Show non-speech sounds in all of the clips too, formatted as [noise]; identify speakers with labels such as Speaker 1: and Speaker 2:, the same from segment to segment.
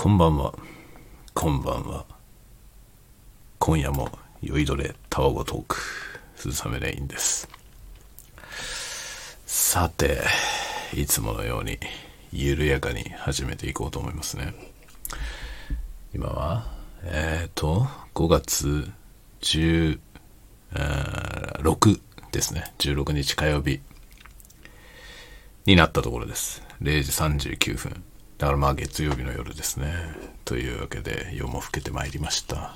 Speaker 1: こんばんは。こんばんは。今夜も酔いどれタワゴトーク、鈴雨レインです。さて、いつものように緩やかに始めていこうと思いますね。今は、えっ、ー、と、5月16ですね。16日火曜日になったところです。0時39分。だからまあ月曜日の夜ですね。というわけで夜も更けてまいりました。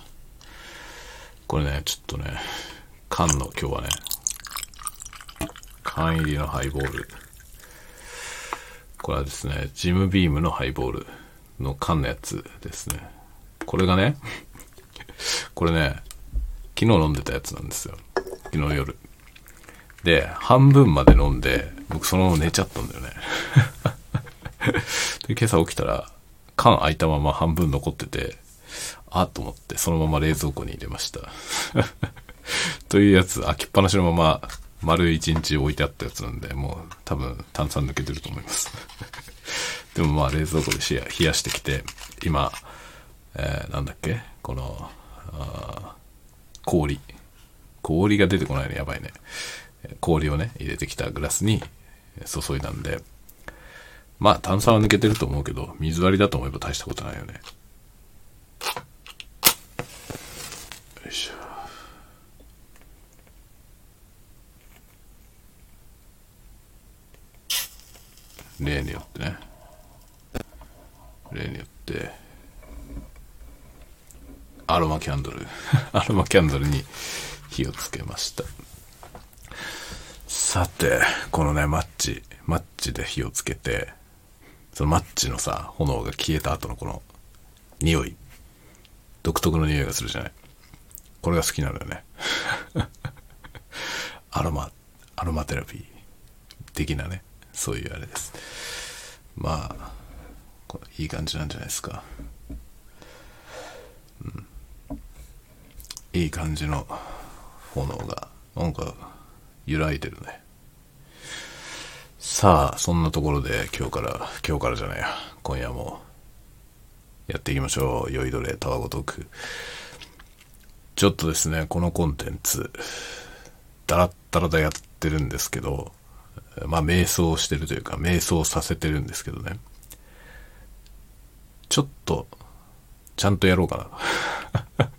Speaker 1: これね、ちょっとね、缶の今日はね、缶入りのハイボール。これはですね、ジムビームのハイボールの缶のやつですね。これがね、これね、昨日飲んでたやつなんですよ。昨日夜。で、半分まで飲んで、僕そのまま寝ちゃったんだよね。[laughs] で、今朝起きたら、缶開いたまま半分残ってて、あっと思って、そのまま冷蔵庫に入れました。[laughs] というやつ、開きっぱなしのまま、丸一日置いてあったやつなんで、もう多分炭酸抜けてると思います。[laughs] でもまあ冷蔵庫で冷やしてきて、今、えー、なんだっけこの、あ氷。氷が出てこないのやばいね。氷をね、入れてきたグラスに注いだんで、まあ炭酸は抜けてると思うけど、水割りだと思えば大したことないよね。よいしょ。例によってね。例によって、アロマキャンドル。[laughs] アロマキャンドルに火をつけました。さて、このね、マッチ、マッチで火をつけて、そのマッチのさ、炎が消えた後のこの匂い。独特の匂いがするじゃない。これが好きなのよね。[laughs] アロマ、アロマテラピー的なね、そういうあれです。まあ、いい感じなんじゃないですか。うん。いい感じの炎が、なんか、揺らいでるね。さあ、そんなところで今日から、今日からじゃないや、今夜もやっていきましょう。酔いどれタワゴトーク。ちょっとですね、このコンテンツ、ダラッダラだやってるんですけど、まあ、瞑想してるというか、瞑想させてるんですけどね。ちょっと、ちゃんとやろうかな。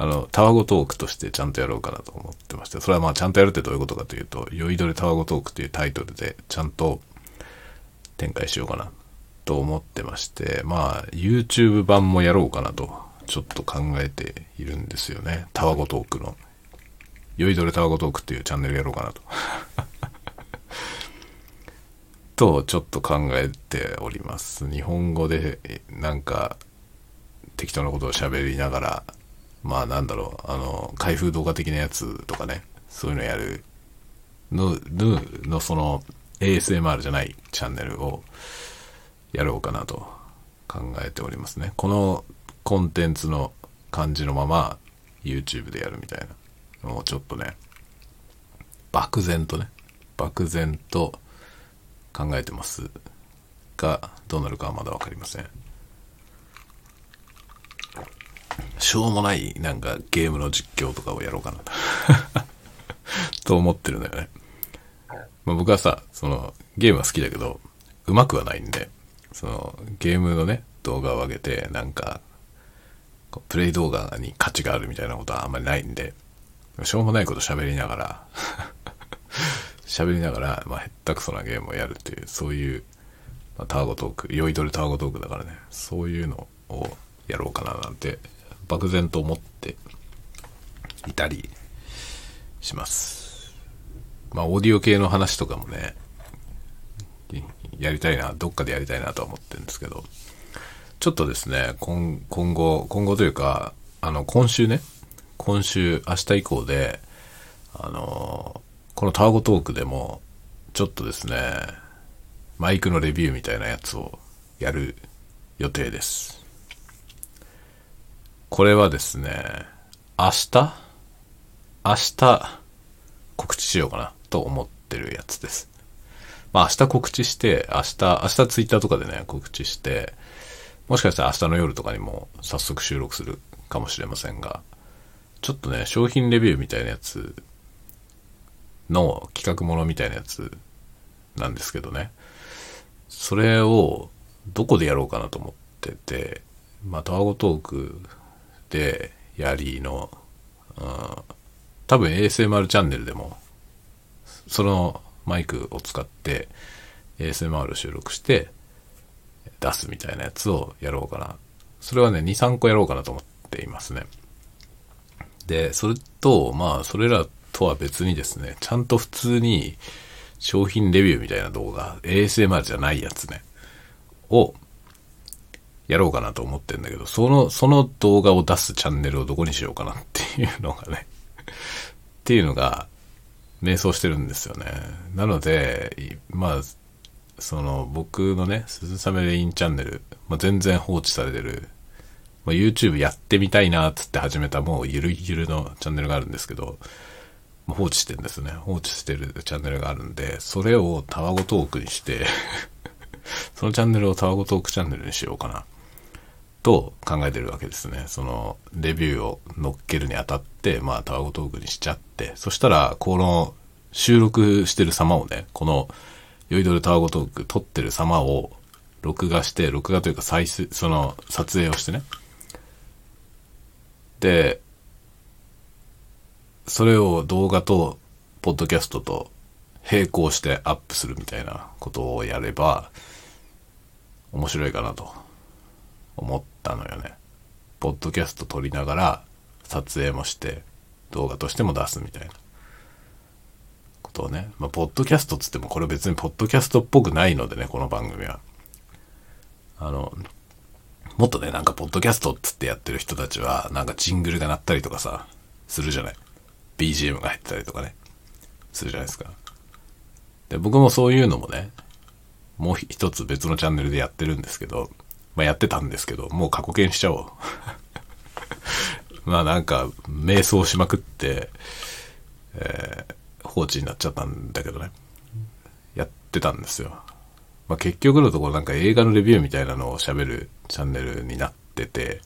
Speaker 1: あの、タワゴトークとしてちゃんとやろうかなと思ってまして、それはまあちゃんとやるってどういうことかというと、酔いどれタワゴトークというタイトルでちゃんと展開しようかなと思ってまして、まあ YouTube 版もやろうかなとちょっと考えているんですよね。タワゴトークの。酔いどれタワゴトークっていうチャンネルやろうかなと。[laughs] と、ちょっと考えております。日本語でなんか適当なことを喋りながら、まあなんだろう、あの、開封動画的なやつとかね、そういうのやるの、の、のその ASMR じゃないチャンネルをやろうかなと考えておりますね。このコンテンツの感じのまま YouTube でやるみたいなのをちょっとね、漠然とね、漠然と考えてますが、どうなるかはまだわかりません。しょうもないなんかゲームの実況とかをやろうかな [laughs] と思ってるのよね。まあ、僕はさ、そのゲームは好きだけど、うまくはないんで、そのゲームのね、動画を上げて、なんか、プレイ動画に価値があるみたいなことはあんまりないんで、しょうもないこと喋りながら、[laughs] 喋りながら、まあ、へったくそなゲームをやるっていう、そういう、まあ、タワゴトーク、酔いどれタワゴトークだからね、そういうのをやろうかななんて漠然と思っていたりします。まあ、オーディオ系の話とかもね、やりたいな、どっかでやりたいなとは思ってるんですけど、ちょっとですね、今今後、今後というか、あの、今週ね、今週、明日以降で、あの、このタワゴトークでも、ちょっとですね、マイクのレビューみたいなやつをやる予定です。これはですね、明日？明日告知しようかなと思ってるやつです。まあ明日告知して、明日、明日ツイッターとかでね、告知して、もしかしたら明日の夜とかにも早速収録するかもしれませんが、ちょっとね、商品レビューみたいなやつの企画ものみたいなやつなんですけどね。それをどこでやろうかなと思ってて、まあ、タワゴトークでやりの、うん、多分 ASMR チャンネルでも、そのマイクを使って ASMR を収録して出すみたいなやつをやろうかな。それはね、2、3個やろうかなと思っていますね。で、それと、まあ、それらとは別にですね、ちゃんと普通に商品レビューみたいな動画、ASMR じゃないやつね、をやろうかなと思ってんだけど、その、その動画を出すチャンネルをどこにしようかなっていうのがね [laughs] っていうのが、迷走してるんですよね。なので、まあ、その、僕のね、鈴雨レインチャンネル、まあ、全然放置されてる、まあ、YouTube やってみたいな、つって始めたもうゆるゆるのチャンネルがあるんですけど、まあ、放置してるんですね。放置してるチャンネルがあるんで、それをタワゴトークにして [laughs] そのチャンネルをタワゴトークチャンネルにしようかな。と考えてるわけですね。その、レビューを乗っけるにあたって、まあ、タワゴトークにしちゃって、そしたら、この、収録してる様をね、この、酔いどるタワゴトーク撮ってる様を、録画して、録画というか再生、その、撮影をしてね。で、それを動画と、ポッドキャストと、並行してアップするみたいなことをやれば、面白いかなと。思ったのよね。ポッドキャスト撮りながら撮影もして動画としても出すみたいなことをね。まあ、ポッドキャストっつってもこれ別にポッドキャストっぽくないのでね、この番組は。あの、もっとね、なんかポッドキャストっつってやってる人たちは、なんかジングルが鳴ったりとかさ、するじゃない。BGM が入ってたりとかね、するじゃないですか。で、僕もそういうのもね、もう一つ別のチャンネルでやってるんですけど、まあ、やってたんですけど、もう過去形しちゃおう。[laughs] まあなんか、瞑想しまくって、えー、放置になっちゃったんだけどね。やってたんですよ。まあ結局のところなんか映画のレビューみたいなのを喋るチャンネルになってて、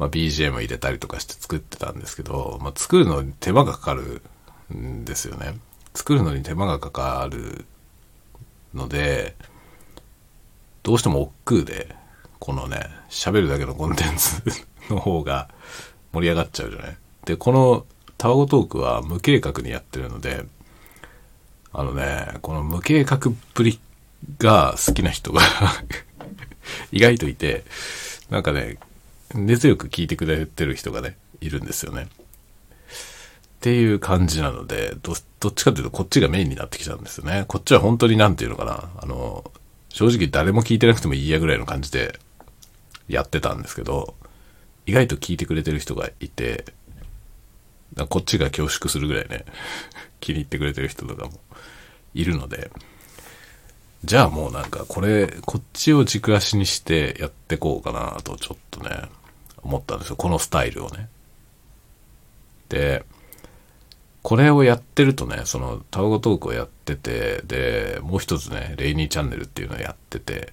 Speaker 1: まあ BGM 入れたりとかして作ってたんですけど、まあ作るのに手間がかかるんですよね。作るのに手間がかかるので、どうしても億劫で、このね、喋るだけのコンテンツの方が盛り上がっちゃうじゃない？で、このタワゴトークは無計画にやってるので、あのね、この無計画っぷりが好きな人が [laughs] 意外といて、なんかね、熱力聞いてくれてる人がね、いるんですよね。っていう感じなので、ど、どっちかというとこっちがメインになってきちゃうんですよね。こっちは本当になんていうのかな、あの、正直誰も聞いてなくてもいいやぐらいの感じでやってたんですけど、意外と聞いてくれてる人がいて、こっちが恐縮するぐらいね、[laughs] 気に入ってくれてる人とかもいるので、じゃあもうなんかこれ、こっちを軸足にしてやってこうかなとちょっとね、思ったんですよ。このスタイルをね。で、これをやってるとね、そのタワゴトークをやってて、で、もう一つね、レイニーチャンネルっていうのをやってて、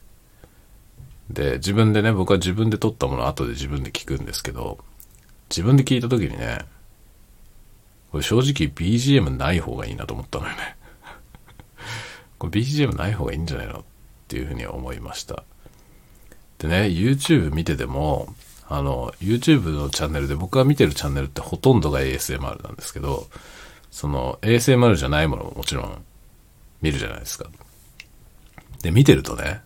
Speaker 1: で、自分でね、僕は自分で撮ったものを後で自分で聞くんですけど、自分で聞いた時にね、これ正直 BGM ない方がいいなと思ったのよね。[laughs] これ BGM ない方がいいんじゃないのっていうふうに思いました。でね、YouTube 見てても、あの、YouTube のチャンネルで僕が見てるチャンネルってほとんどが ASMR なんですけど、その ASMR じゃないものももちろん見るじゃないですか。で、見てるとね、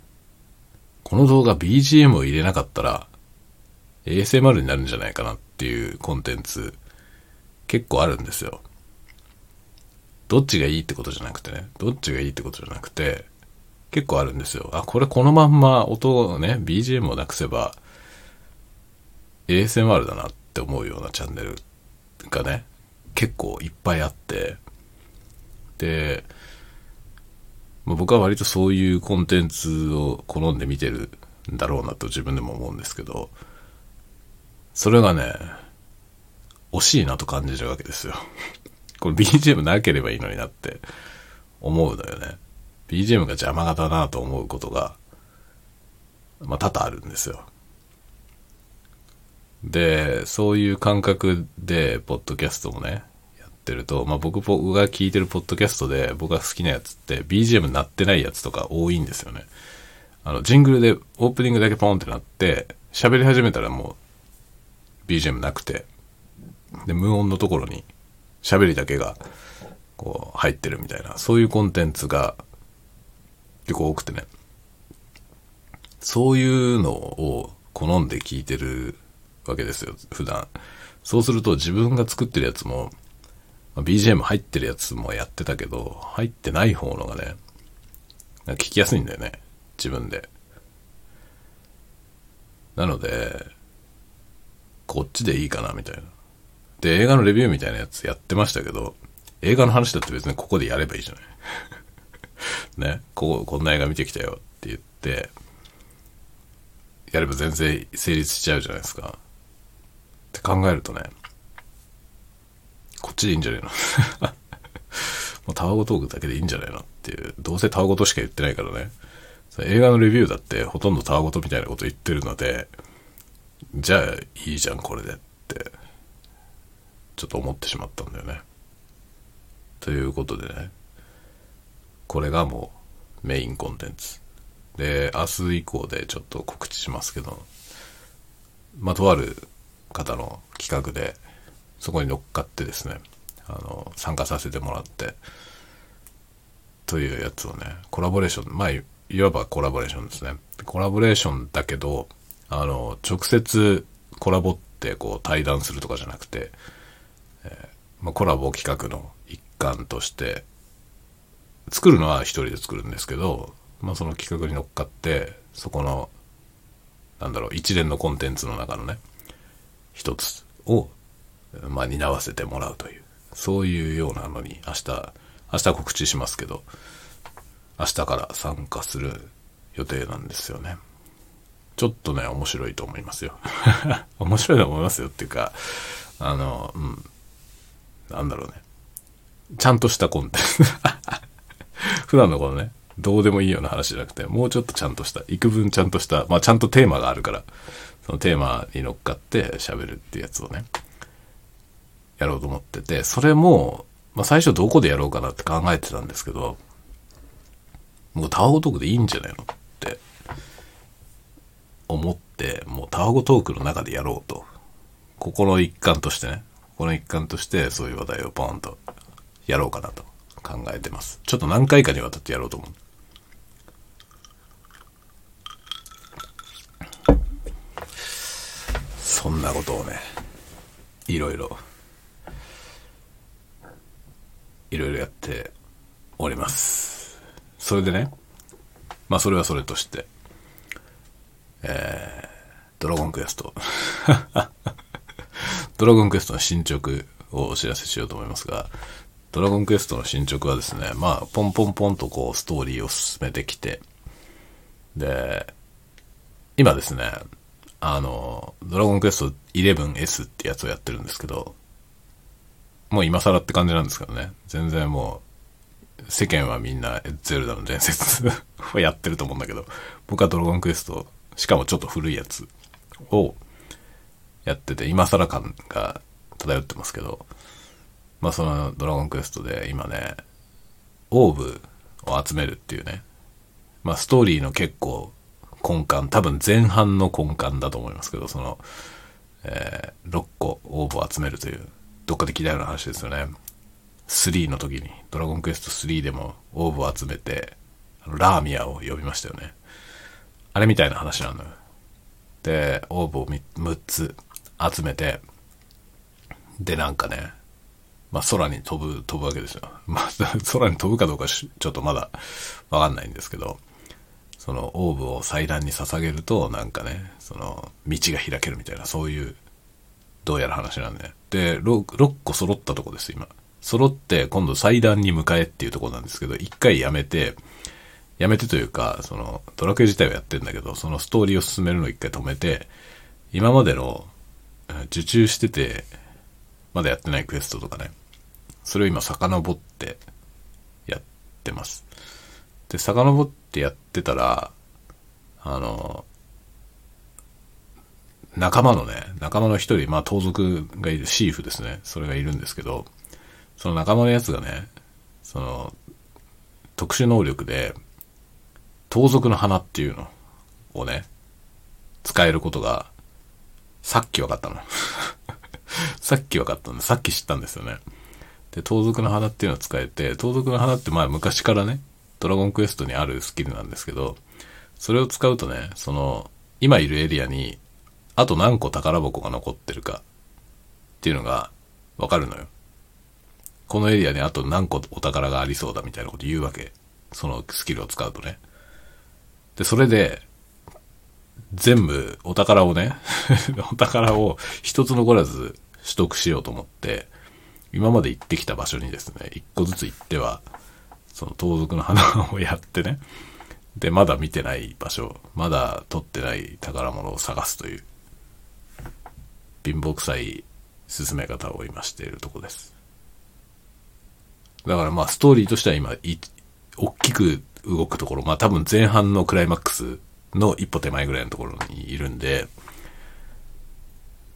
Speaker 1: この動画 BGM を入れなかったら ASMR になるんじゃないかなっていうコンテンツ結構あるんですよ。どっちがいいってことじゃなくてね、どっちがいいってことじゃなくて、結構あるんですよ。あ、これこのまんま音をね、BGM をなくせば ASMR だなって思うようなチャンネルがね、結構いっぱいあって、で、まあ、僕は割とそういうコンテンツを好んで見てるんだろうなと自分でも思うんですけど、それがね、惜しいなと感じるわけですよ。[laughs] これ BGM なければいいのになって思うのよね。BGM が邪魔だなと思うことがまあ多々あるんですよ。で、そういう感覚で、ポッドキャストもね、ってると、まあ僕が聞いてるポッドキャストで僕が好きなやつって BGM 鳴ってないやつとか多いんですよね。あの、ジングルでオープニングだけポンってなって、喋り始めたらもう BGM なくて、で、無音のところに喋りだけがこう入ってるみたいな、そういうコンテンツが結構多くてね。そういうのを好んで聞いてるわけですよ、普段。そうすると自分が作ってるやつも、まあ BGM 入ってるやつもやってたけど、入ってない方のがね、聞きやすいんだよね。自分で。なので、こっちでいいかな、みたいな。で、映画のレビューみたいなやつやってましたけど、映画の話だって別にここでやればいいじゃない。[laughs] ね、ここ、こんな映画見てきたよって言って、やれば全然成立しちゃうじゃないですか。って考えるとね、こっちでいいんじゃねえの？[laughs] もうタワゴトークだけでいいんじゃないの？っていう、どうせタワゴトしか言ってないからね。映画のレビューだってほとんどタワゴトみたいなこと言ってるので、じゃあいいじゃんこれでって、ちょっと思ってしまったんだよね。ということでね、これがもうメインコンテンツ。で、明日以降でちょっと告知しますけど、まあ、とある方の企画で、そこに乗っかってですね、あの、参加させてもらって、というやつをね、コラボレーション、まあ、いわばコラボレーションですね。コラボレーションだけど、あの、直接コラボってこう対談するとかじゃなくて、えー、まあ、コラボ企画の一環として、作るのは一人で作るんですけど、まあ、その企画に乗っかって、そこの、なんだろう、一連のコンテンツの中のね、一つを、まあ、担わせてもらうという、そういうようなのに、明日、明日告知しますけど、明日から参加する予定なんですよね。ちょっとね、面白いと思いますよ。[laughs] 面白いと思いますよっていうか、あの、うん。なんだろうね。ちゃんとしたコンテンツ。[laughs] 普段のこのね、どうでもいいような話じゃなくて、もうちょっとちゃんとした、幾分ちゃんとした、まあちゃんとテーマがあるから、そのテーマに乗っかって喋るっていうやつをね、やろうと思ってて、それも、まあ最初どこでやろうかなって考えてたんですけど、もうタワゴトークでいいんじゃないのって思って、もうタワゴトークの中でやろうと。ここの一環としてね、この一環としてそういう話題をポンとやろうかなと考えてます。ちょっと何回かにわたってやろうと思う。そんなことをね、いろいろ、いろいろやっております。それでね、まあそれはそれとして、えー、ドラゴンクエスト。[laughs] ドラゴンクエストの進捗をお知らせしようと思いますが、ドラゴンクエストの進捗はですね、まあ、ポンポンポンとこう、ストーリーを進めてきて、で、今ですね、あの、ドラゴンクエスト 11S ってやつをやってるんですけど、もう今更って感じなんですけどね。全然もう、世間はみんなゼルダの伝説 [laughs] をやってると思うんだけど、僕はドラゴンクエスト、しかもちょっと古いやつをやってて、今更感が漂ってますけど、まあそのドラゴンクエストで今ね、オーブを集めるっていうね、まあストーリーの結構根幹、多分前半の根幹だと思いますけど、その、えー、6個オーブを集めるという、どっかで聞いたような話ですよね。3の時に、ドラゴンクエスト3でもオーブを集めて、あのラーミアを呼びましたよね。あれみたいな話なのよ。で、オーブを6つ集めて、で、なんかね、まあ、空に飛ぶ、飛ぶわけですよ。[laughs] まあ、空に飛ぶかどうかちょっとまだわかんないんですけど、そのオーブを祭壇に捧げると、なんかね、その道が開けるみたいな、そういう、どうやら話なんで、で、6, 6個揃ったとこです、今。揃って、今度祭壇に迎えっていうとこなんですけど、一回やめて、やめてというか、その、ドラクエ自体はやってんだけど、そのストーリーを進めるのを一回止めて、今までの受注してて、まだやってないクエストとかね。それを今遡ってやってます。で、遡ってやってたら、あの、仲間のね、仲間の一人、まあ盗賊がいる、シーフですね。それがいるんですけど、その仲間のやつがね、その、特殊能力で、盗賊の花っていうのをね、使えることが、さっき分かったの。[laughs] さっき分かったんで、さっき知ったんですよね。で、盗賊の花っていうのを使えて、盗賊の花ってまあ昔からね、ドラゴンクエストにあるスキルなんですけど、それを使うとね、その、今いるエリアに、あと何個宝箱が残ってるかっていうのがわかるのよ。このエリアにあと何個お宝がありそうだみたいなこと言うわけ。そのスキルを使うとね。で、それで、全部お宝をね、[laughs] お宝を一つ残らず取得しようと思って、今まで行ってきた場所にですね、一個ずつ行っては、その盗賊の花をやってね、で、まだ見てない場所、まだ取ってない宝物を探すという、貧乏くさい進め方を今しているとこです。だからまあストーリーとしては今、大きく動くところ、まあ多分前半のクライマックスの一歩手前ぐらいのところにいるんで、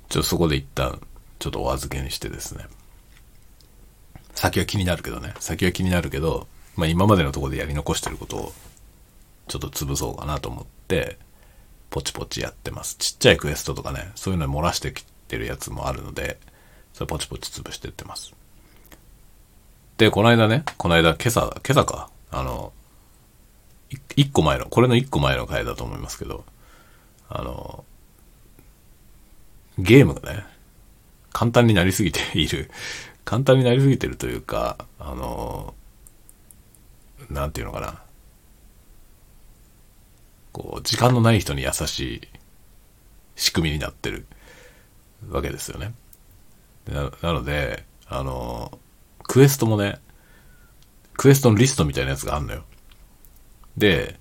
Speaker 1: ちょっとそこで一旦、ちょっとお預けにしてですね。先は気になるけどね。先は気になるけど、まあ今までのところでやり残してることを、ちょっと潰そうかなと思って、ポチポチやってます。ちっちゃいクエストとかね、そういうの漏らしてきてるやつもあるので、それポチポチ潰してってます。で、この間ね、この間、今朝、今朝か、あの、一個前の、これの一個前の回だと思いますけど、あの、ゲームがね、簡単になりすぎている。簡単になりすぎてるというか、あの、なんていうのかな？こう、時間のない人に優しい仕組みになってるわけですよね。ななので、あの、クエストもね、クエストのリストみたいなやつがあんのよ。で、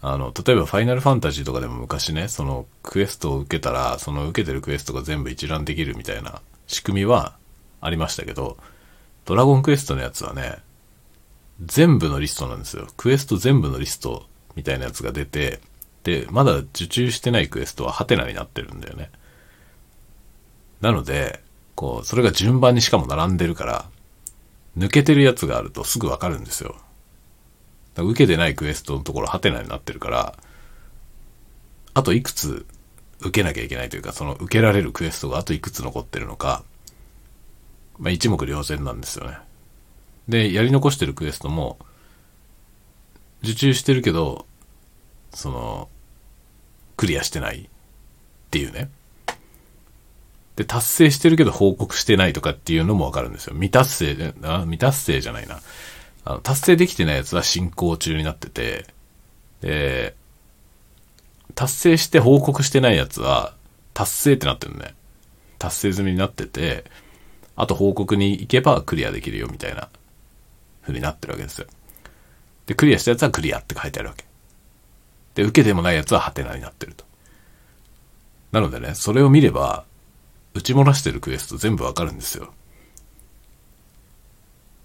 Speaker 1: あの、例えばファイナルファンタジーとかでも昔ね、そのクエストを受けたら、その受けてるクエストが全部一覧できるみたいな仕組みはありましたけど、ドラゴンクエストのやつはね、全部のリストなんですよ。クエスト全部のリストみたいなやつが出て、で、まだ受注してないクエストはハテナになってるんだよね。なので、こう、それが順番にしかも並んでるから、抜けてるやつがあるとすぐわかるんですよ。受けてないクエストのところハテナになってるから、あといくつ受けなきゃいけないというか、その受けられるクエストがあといくつ残ってるのか、まあ一目瞭然なんですよね。で、やり残してるクエストも、受注してるけど、その、クリアしてないっていうね。で、達成してるけど報告してないとかっていうのもわかるんですよ。未達成、あ、未達成じゃないな。あの、達成できてないやつは進行中になってて、で、達成して報告してないやつは、達成ってなってるね。達成済みになってて、あと報告に行けばクリアできるよみたいな風になってるわけですよ。で、クリアしたやつはクリアって書いてあるわけ。で、受けてもないやつはハテナになってると。なのでね、それを見れば、打ち漏らしてるクエスト全部わかるんですよ。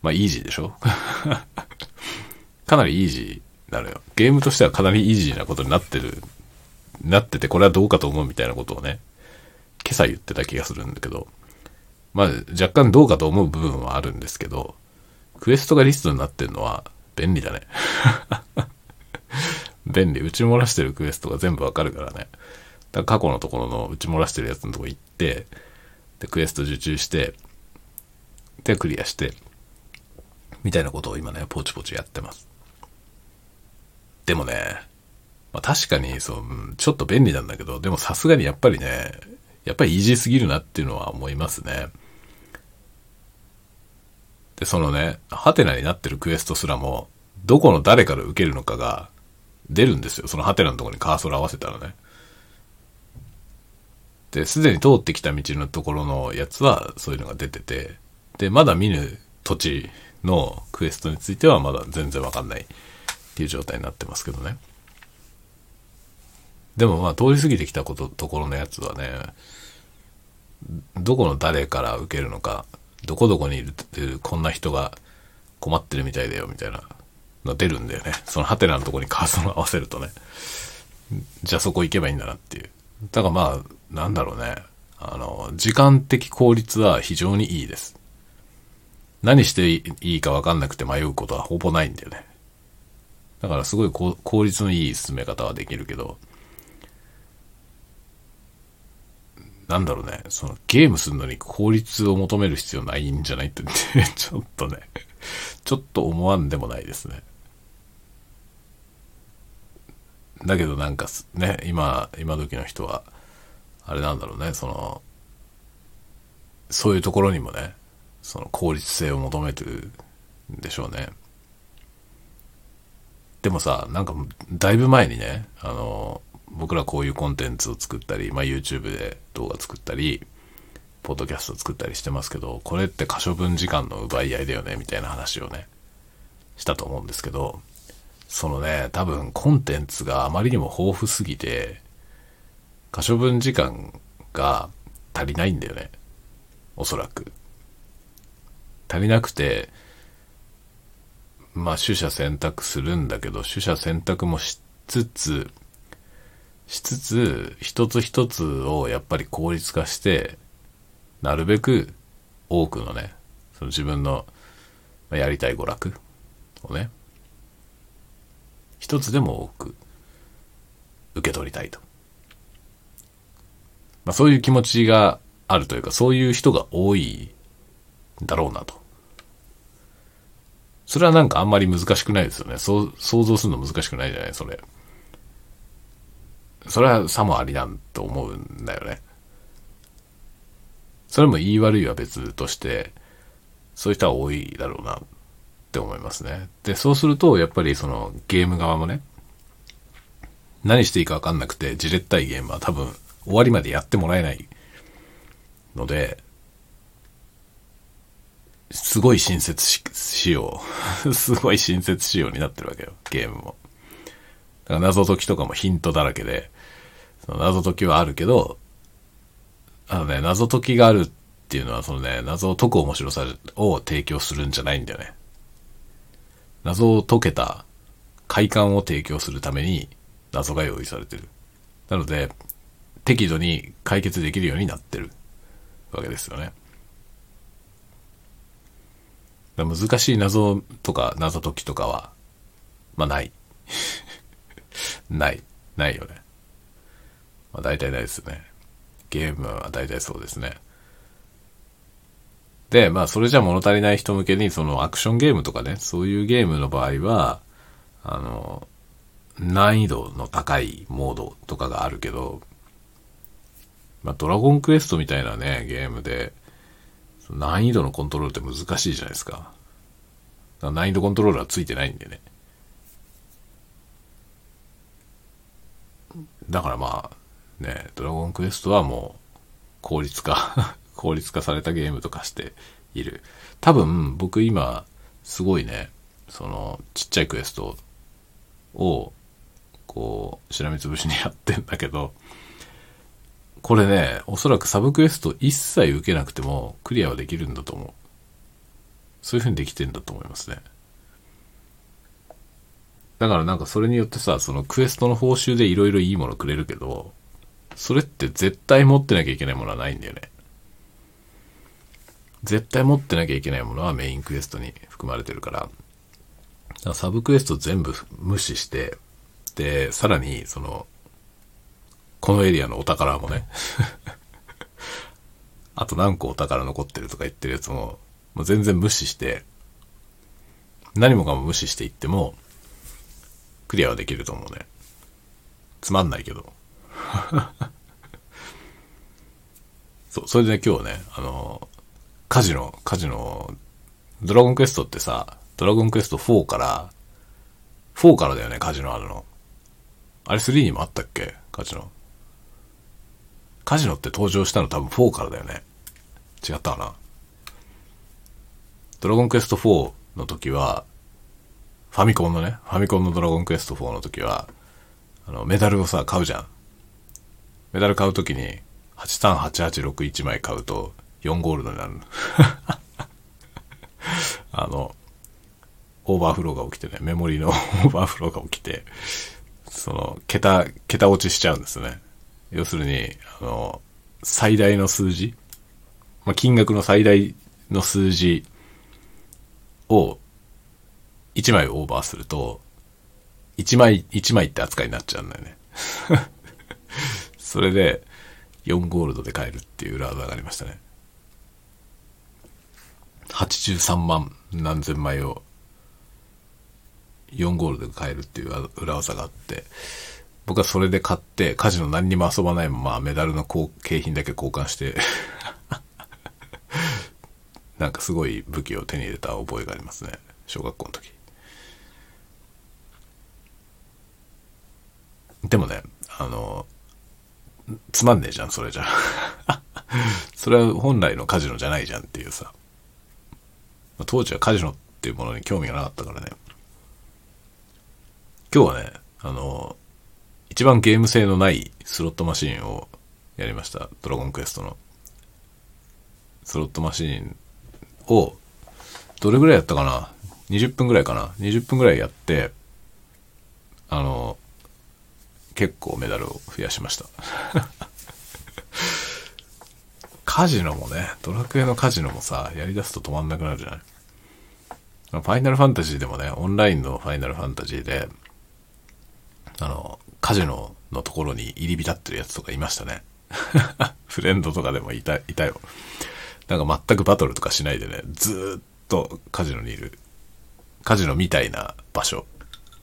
Speaker 1: まあ、イージーでしょ？[laughs] かなりイージーなのよ。ゲームとしてはかなりイージーなことになってる、なってて、これはどうかと思うみたいなことをね、今朝言ってた気がするんだけど、まあ、若干どうかと思う部分はあるんですけど、クエストがリストになってるのは便利だね。[laughs] 便利。打ち漏らしてるクエストが全部わかるからね。だ過去のところの打ち漏らしてるやつのとこ行って、で、クエスト受注して、で、クリアして、みたいなことを今ね、ポチポチやってます。でもね、まあ、確かに、そう、ちょっと便利なんだけど、でもさすがにやっぱりね、やっぱりイージーすぎるなっていうのは思いますね。で、そのね、ハテナになってるクエストすらも、どこの誰から受けるのかが出るんですよ。そのハテナのところにカーソル合わせたらね。で、すでに通ってきた道のところのやつはそういうのが出てて、で、まだ見ぬ土地のクエストについてはまだ全然わかんないっていう状態になってますけどね。でもまあ通り過ぎてきたこと、ところのやつはね、どこの誰から受けるのか、どこどこにいるっていうこんな人が困ってるみたいだよみたいなの出るんだよね。そのハテナのとこにカーソルを合わせるとね。じゃあそこ行けばいいんだなっていう。だからまあ、なんだろうね。あの、時間的効率は非常にいいです。何していいか分かんなくて迷うことはほぼないんだよね。だからすごい効率のいい進め方はできるけど、なんだろうね、そのゲームするのに効率を求める必要ないんじゃないって [laughs] ちょっとね、ちょっと思わんでもないですね。だけどなんかね、今、今時の人は、あれなんだろうね、その、そういうところにもね、その効率性を求めてるんでしょうね。でもさ、なんか、だいぶ前にね、あの、僕らこういうコンテンツを作ったり、まあ、YouTube で動画作ったり、ポッドキャスト作ったりしてますけど、これって可処分時間の奪い合いだよね、みたいな話をね、したと思うんですけど、そのね、多分コンテンツがあまりにも豊富すぎて、可処分時間が足りないんだよね。おそらく。足りなくて、まあ取捨選択するんだけど、取捨選択もしつつ、しつつ、一つ一つをやっぱり効率化して、なるべく多くのね、その自分のやりたい娯楽をね、一つでも多く受け取りたいと。まあそういう気持ちがあるというか、そういう人が多いだろうなと。それはなんかあんまり難しくないですよね。そう想像するの難しくないじゃない？それ。それはさもありなんと思うんだよね。それも言い悪いは別として、そういう人は多いだろうなって思いますね。で、そうすると、やっぱりそのゲーム側もね、何していいかわかんなくて、じれったいゲームは多分終わりまでやってもらえないので、すごい親切仕様。[laughs] すごい親切仕様になってるわけよ、ゲームも。だから謎解きとかもヒントだらけで、その謎解きはあるけど、あのね、謎解きがあるっていうのは、そのね、謎を解く面白さを提供するんじゃないんだよね。謎を解けた快感を提供するために謎が用意されてる。なので、適度に解決できるようになってるわけですよね。難しい謎とか謎解きとかは、まあない。[laughs] ない。ないよね。まあ大体ないですね。ゲームは大体そうですね。で、まあ、それじゃ物足りない人向けに、そのアクションゲームとかね、そういうゲームの場合は、あの、難易度の高いモードとかがあるけど、まあ、ドラゴンクエストみたいなね、ゲームで、難易度のコントロールって難しいじゃないですか。か難易度コントロールはついてないんでね。だからまあ、ね、ドラゴンクエストはもう、効率化 [laughs] 効率化されたゲームとかしている。多分、僕今、すごいね、その、ちっちゃいクエストを、こう、しらみつぶしにやってんだけど、これね、おそらくサブクエスト一切受けなくてもクリアはできるんだと思う。そういう風にできてんだと思いますね。だからなんかそれによってさ、そのクエストの報酬でいろいろいいものくれるけど、それって絶対持ってなきゃいけないものはないんだよね。絶対持ってなきゃいけないものはメインクエストに含まれてるから、からサブクエスト全部無視して、で、さらに、その、このエリアのお宝もね [laughs] あと何個お宝残ってるとか言ってるやつも、もう全然無視して、何もかも無視していっても、クリアはできると思うね。つまんないけど。[laughs] そう、それで今日ね、あの、カジノ、カジノ、ドラゴンクエストってさ、ドラゴンクエスト4から、4からだよね、カジノあるの。あれ3にもあったっけ？カジノ。カジノって登場したの多分4からだよね。違ったかなドラゴンクエスト4の時は、ファミコンのね、ファミコンのドラゴンクエスト4の時は、あの、メダルをさ、買うじゃん。メダル買う時に、838861枚買うと、4ゴールドになる。[laughs] あの、オーバーフローが起きてね、メモリの [laughs] オーバーフローが起きて、その、桁、桁落ちしちゃうんですね。要するに、あの、最大の数字、まあ、金額の最大の数字を1枚オーバーすると、1枚、1枚って扱いになっちゃうんだよね。[laughs] それで、4ゴールドで買えるっていう裏技がありましたね。83万何千枚を4ゴールドで買えるっていう裏技があって、僕はそれで買って、カジノ何にも遊ばないままメダルの景品だけ交換して [laughs] なんかすごい武器を手に入れた覚えがありますね。小学校の時。でもね、あの、つまんねえじゃん、それじゃ。[laughs] それは本来のカジノじゃないじゃんっていうさ。当時はカジノっていうものに興味がなかったからね。今日はね、あの、一番ゲーム性のないスロットマシーンをやりました。ドラゴンクエストの。スロットマシーンを、どれぐらいやったかな ?20 分ぐらいかな ?20 分ぐらいやって、あの、結構メダルを増やしました。[laughs] カジノもね、ドラクエのカジノもさ、やり出すと止まんなくなるじゃない？ファイナルファンタジーでもね、オンラインのファイナルファンタジーで、あの、カジノのところに入り浸ってるやつとかいましたね。[laughs] フレンドとかでもいた、いたよ。なんか全くバトルとかしないでね、ずっとカジノにいる、カジノみたいな場所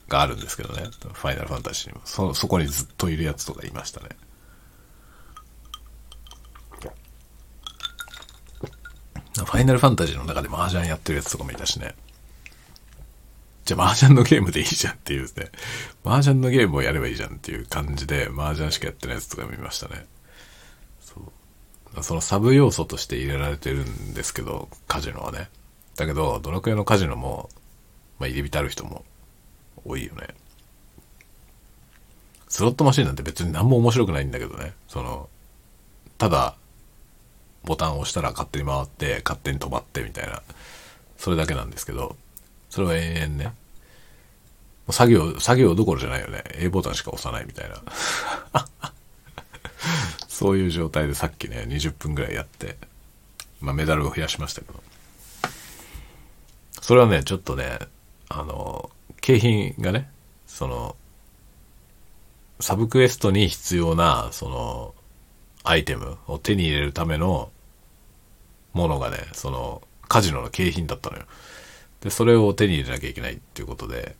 Speaker 1: があるんですけどね。ファイナルファンタジーにも。そ、そこにずっといるやつとかいましたね。ファイナルファンタジーの中で麻雀やってるやつとかもいたしね。じゃあ麻雀のゲームでいいじゃんっていうですね。麻雀のゲームをやればいいじゃんっていう感じで、麻雀しかやってないやつとか見ましたね。そうそのサブ要素として入れられてるんですけど、カジノはね。だけど、ドラクエのカジノも、まあ、入り浸る人も多いよね。スロットマシンなんて別に何も面白くないんだけどね。その、ただ、ボタンを押したら勝手に回って、勝手に止まってみたいな、それだけなんですけど、それは延々ね。作業、作業どころじゃないよね。A ボタンしか押さないみたいな。[laughs] そういう状態でさっきね、20分ぐらいやって、まあメダルを増やしましたけど。それはね、ちょっとね、あの、景品がね、その、サブクエストに必要な、その、アイテムを手に入れるためのものがね、その、カジノの景品だったのよ。で、それを手に入れなきゃいけないっていうことで、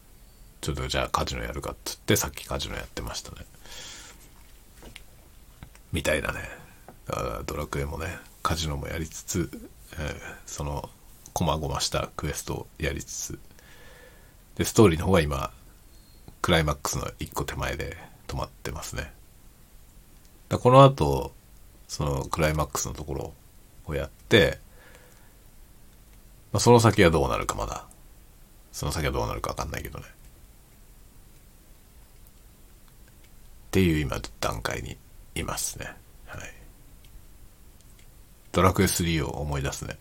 Speaker 1: ちょっとじゃあカジノやるかって言って、さっきカジノやってましたね。みたいなね。だからドラクエもね、カジノもやりつつ、えー、その、こまごましたクエストをやりつつ、で、ストーリーの方が今、クライマックスの一個手前で止まってますね。だこの後、そのクライマックスのところをやって、まあ、その先はどうなるかまだ。その先はどうなるかわかんないけどね。っていう今段階にいますね。はい。ドラクエ3を思い出すね。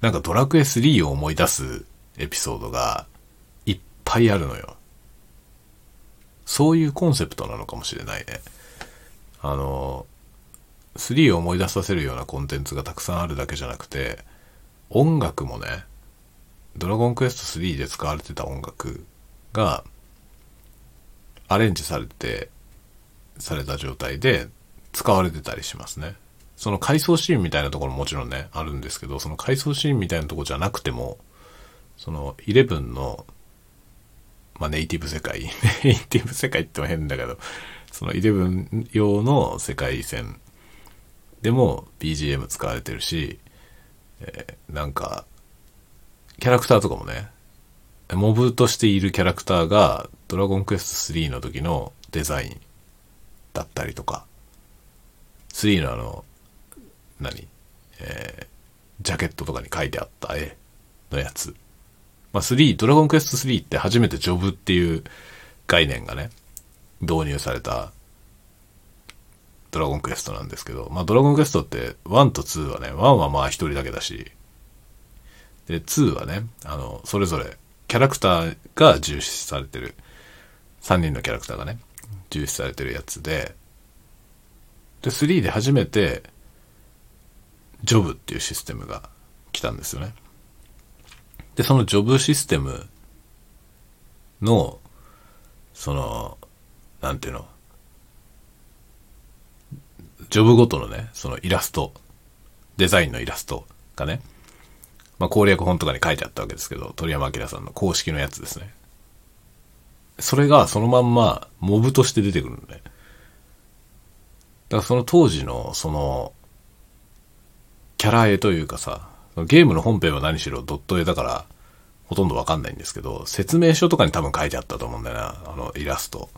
Speaker 1: なんかドラクエ3を思い出すエピソードがいっぱいあるのよ。そういうコンセプトなのかもしれないね。あの、3を思い出させるようなコンテンツがたくさんあるだけじゃなくて、音楽もね、ドラゴンクエスト3で使われてた音楽が、アレンジされて、された状態で使われてたりしますね。その回想シーンみたいなところももちろんね、あるんですけど、その回想シーンみたいなとこじゃなくても、その11の、まあネイティブ世界、[laughs] ネイティブ世界っても変だけど、その11用の世界線でも BGM 使われてるし、えー、なんか、キャラクターとかもね、モブとしているキャラクターが、ドラゴンクエスト3の時のデザインだったりとか、3のあの、何えー、ジャケットとかに書いてあった絵のやつ。まあ、3、ドラゴンクエスト3って初めてジョブっていう概念がね、導入されたドラゴンクエストなんですけど、まあドラゴンクエストって1と2はね、1はまあ1人だけだし、で、2はね、あの、それぞれキャラクターが重視されてる、3人のキャラクターがね、重視されてるやつで、で、3で初めて、ジョブっていうシステムが来たんですよね。で、そのジョブシステムの、その、なんていうの、ジョブごとのね、そのイラスト、デザインのイラストがね、まあ攻略本とかに書いてあったわけですけど、鳥山明さんの公式のやつですね。それがそのまんまモブとして出てくるんで、ね。だからその当時の、その、キャラ絵というかさ、ゲームの本編は何しろドット絵だから、ほとんどわかんないんですけど、説明書とかに多分書いてあったと思うんだよな、あのイラスト。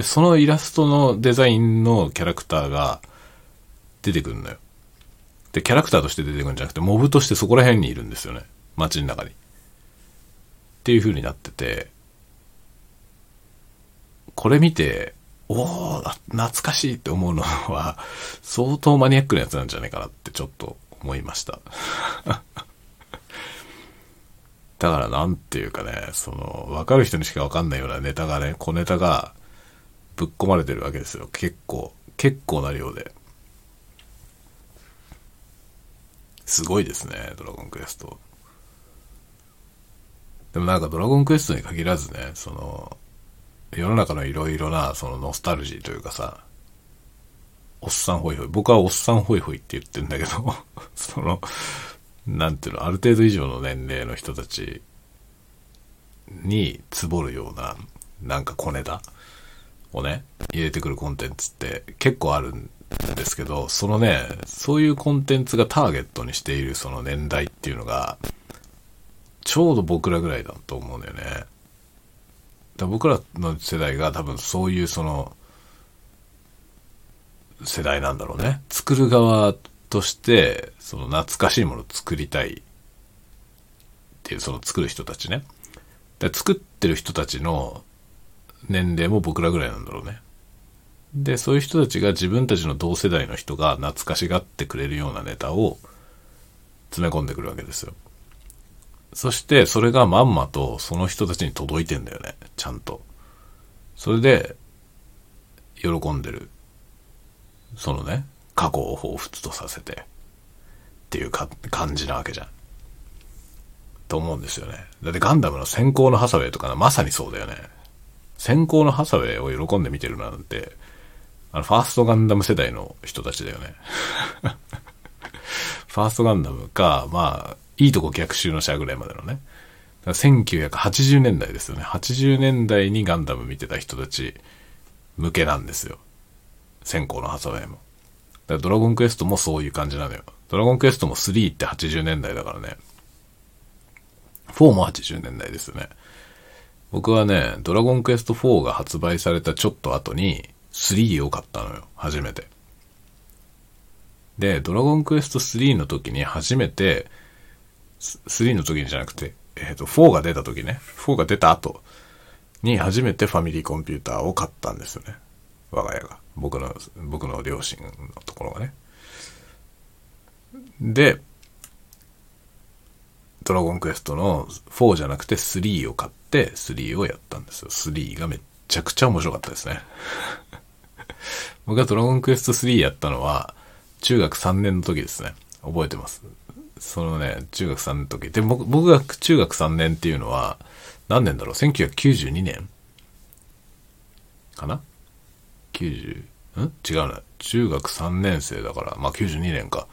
Speaker 1: で、そのイラストのデザインのキャラクターが出てくるのよ。で、キャラクターとして出てくるんじゃなくて、モブとしてそこら辺にいるんですよね。街の中に。っていう風になってて、これ見て、おお懐かしいって思うのは、相当マニアックなやつなんじゃないかなってちょっと思いました。だからなんていうかね、その、わかる人にしかわかんないようなネタがね、小ネタがぶっ込まれてるわけですよ。結構、結構な量で。すごいですね、ドラゴンクエスト。でもなんかドラゴンクエストに限らずね、その、世の中のいろいろな、そのノスタルジーというかさ、おっさんホイホイ。僕はおっさんホイホイって言ってるんだけど、[laughs] その、なんていうの、ある程度以上の年齢の人たちにつぼるような、なんか小ネタをね、入れてくるコンテンツって結構あるんですけど、そのね、そういうコンテンツがターゲットにしているその年代っていうのが、ちょうど僕らぐらいだと思うんだよね。だ僕らの世代が多分そういうその世代なんだろうね。作る側としてその懐かしいものを作りたいっていうその作る人たちね。で作ってる人たちの年齢も僕らぐらいなんだろうね。で、そういう人たちが自分たちの同世代の人が懐かしがってくれるようなネタを詰め込んでくるわけですよ。そしてそれがまんまとその人たちに届いてんだよね。ちゃんと。それで、喜んでる。そのね、過去を彷彿とさせて。っていうか感じなわけじゃん。と思うんですよね。だってガンダムの先行のハサウェイとかまさにそうだよね。先行のハサウェイを喜んで見てるなんて、あの、ファーストガンダム世代の人たちだよね。[laughs] ファーストガンダムか、まあ、いいとこ逆襲のシャアぐらいまでのね。1980年代ですよね。80年代にガンダム見てた人たち向けなんですよ。先行のハサウェイも。だからドラゴンクエストもそういう感じなのよ。ドラゴンクエストも3って80年代だからね。4も80年代ですよね。僕はね、ドラゴンクエスト4が発売されたちょっと後に3を買ったのよ。初めて。で、ドラゴンクエスト3の時に初めて3の時にじゃなくて、えっ、ー、と、4が出た時ね、4が出た後に初めてファミリーコンピューターを買ったんですよね。我が家が。僕の、僕の両親のところがね。で、ドラゴンクエストの4じゃなくて3を買ったて3をやったんですよ。3がめっちゃくちゃ面白かったですね。[laughs] 僕がドラゴンクエスト3やったのは中学3年の時ですね。覚えてます？そのね、中学3年の時。で、僕、僕が中学3年っていうのは、何年だろう ?1992 年？かな ?90、ん？違うな。中学3年生だから、まあ92年か。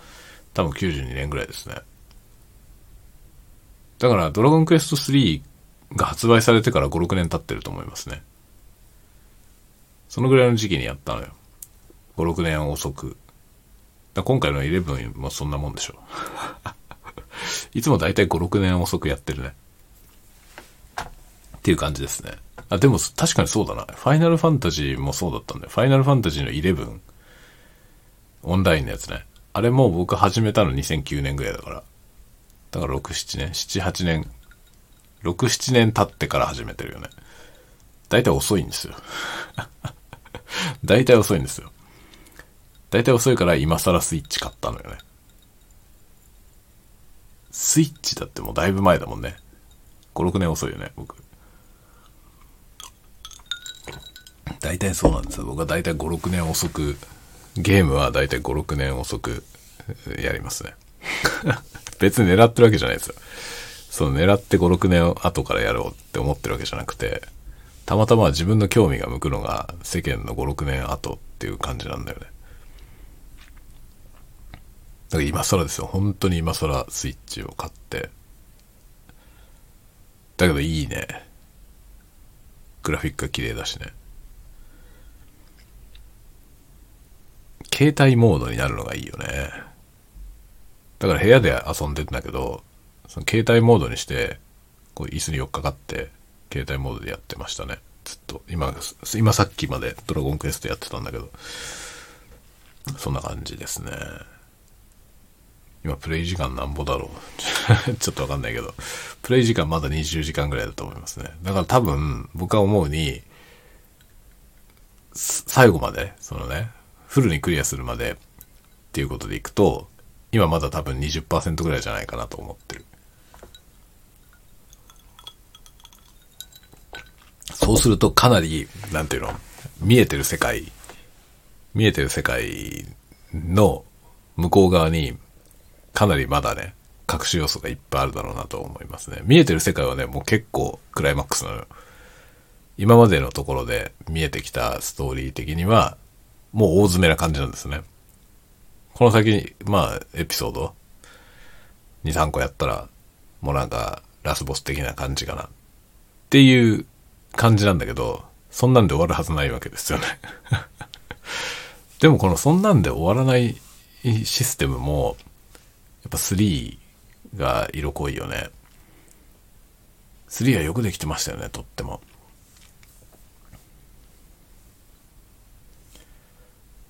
Speaker 1: 多分92年ぐらいですね。だから、ドラゴンクエスト3が発売されてから5、6年経ってると思いますね。そのぐらいの時期にやったのよ。5、6年遅く。だ今回の11もそんなもんでしょ。[laughs] いつもだいたい5、6年遅くやってるね。っていう感じですね。あ、でも確かにそうだな。ファイナルファンタジーもそうだったんだよ。ファイナルファンタジーの11、オンラインのやつね。あれも僕始めたの2009年ぐらいだから。だから6、7年、7、8年、6、7年経ってから始めてるよね。だいたい遅いんですよ。だいたい遅いんですよ。だいたい遅いから今更スイッチ買ったのよね。スイッチだってもうだいぶ前だもんね。5、6年遅いよね、僕。大体そうなんですよ。僕は大体5、6年遅く、ゲームは大体5、6年遅くやりますね。別に狙ってるわけじゃないですよ。その狙って5、6年後からやろうって思ってるわけじゃなくて、たまたま自分の興味が向くのが世間の5、6年後っていう感じなんだよね。だから今更ですよ。本当に今更スイッチを買って。だけどいいね。グラフィックが綺麗だしね。携帯モードになるのがいいよね。だから部屋で遊んでんだけど、その携帯モードにして、こう椅子に寄っかかって、携帯モードでやってましたね。ずっと。今、今さっきまでドラゴンクエストやってたんだけど、そんな感じですね。今プレイ時間なんぼだろう [laughs] ちょっとわかんないけど、プレイ時間まだ20時間ぐらいだと思いますね。だから多分、僕は思うに、最後まで、そのね、フルにクリアするまでっていうことでいくと、今まだ多分20%ぐらいじゃないかなと思ってる。そうするとかなり、なんていうの、見えてる世界、見えてる世界の向こう側にかなりまだね、隠し要素がいっぱいあるだろうなと思いますね。見えてる世界はね、もう結構クライマックスなのよ。今までのところで見えてきたストーリー的には、もう大詰めな感じなんですね。この先に、まあ、エピソード、2、3個やったら、もうなんか、ラスボス的な感じかな。っていう感じなんだけど、そんなんで終わるはずないわけですよね [laughs] でもこのそんなんで終わらないシステムも、やっぱ3が色濃いよね。3はよくできてましたよね、とっても。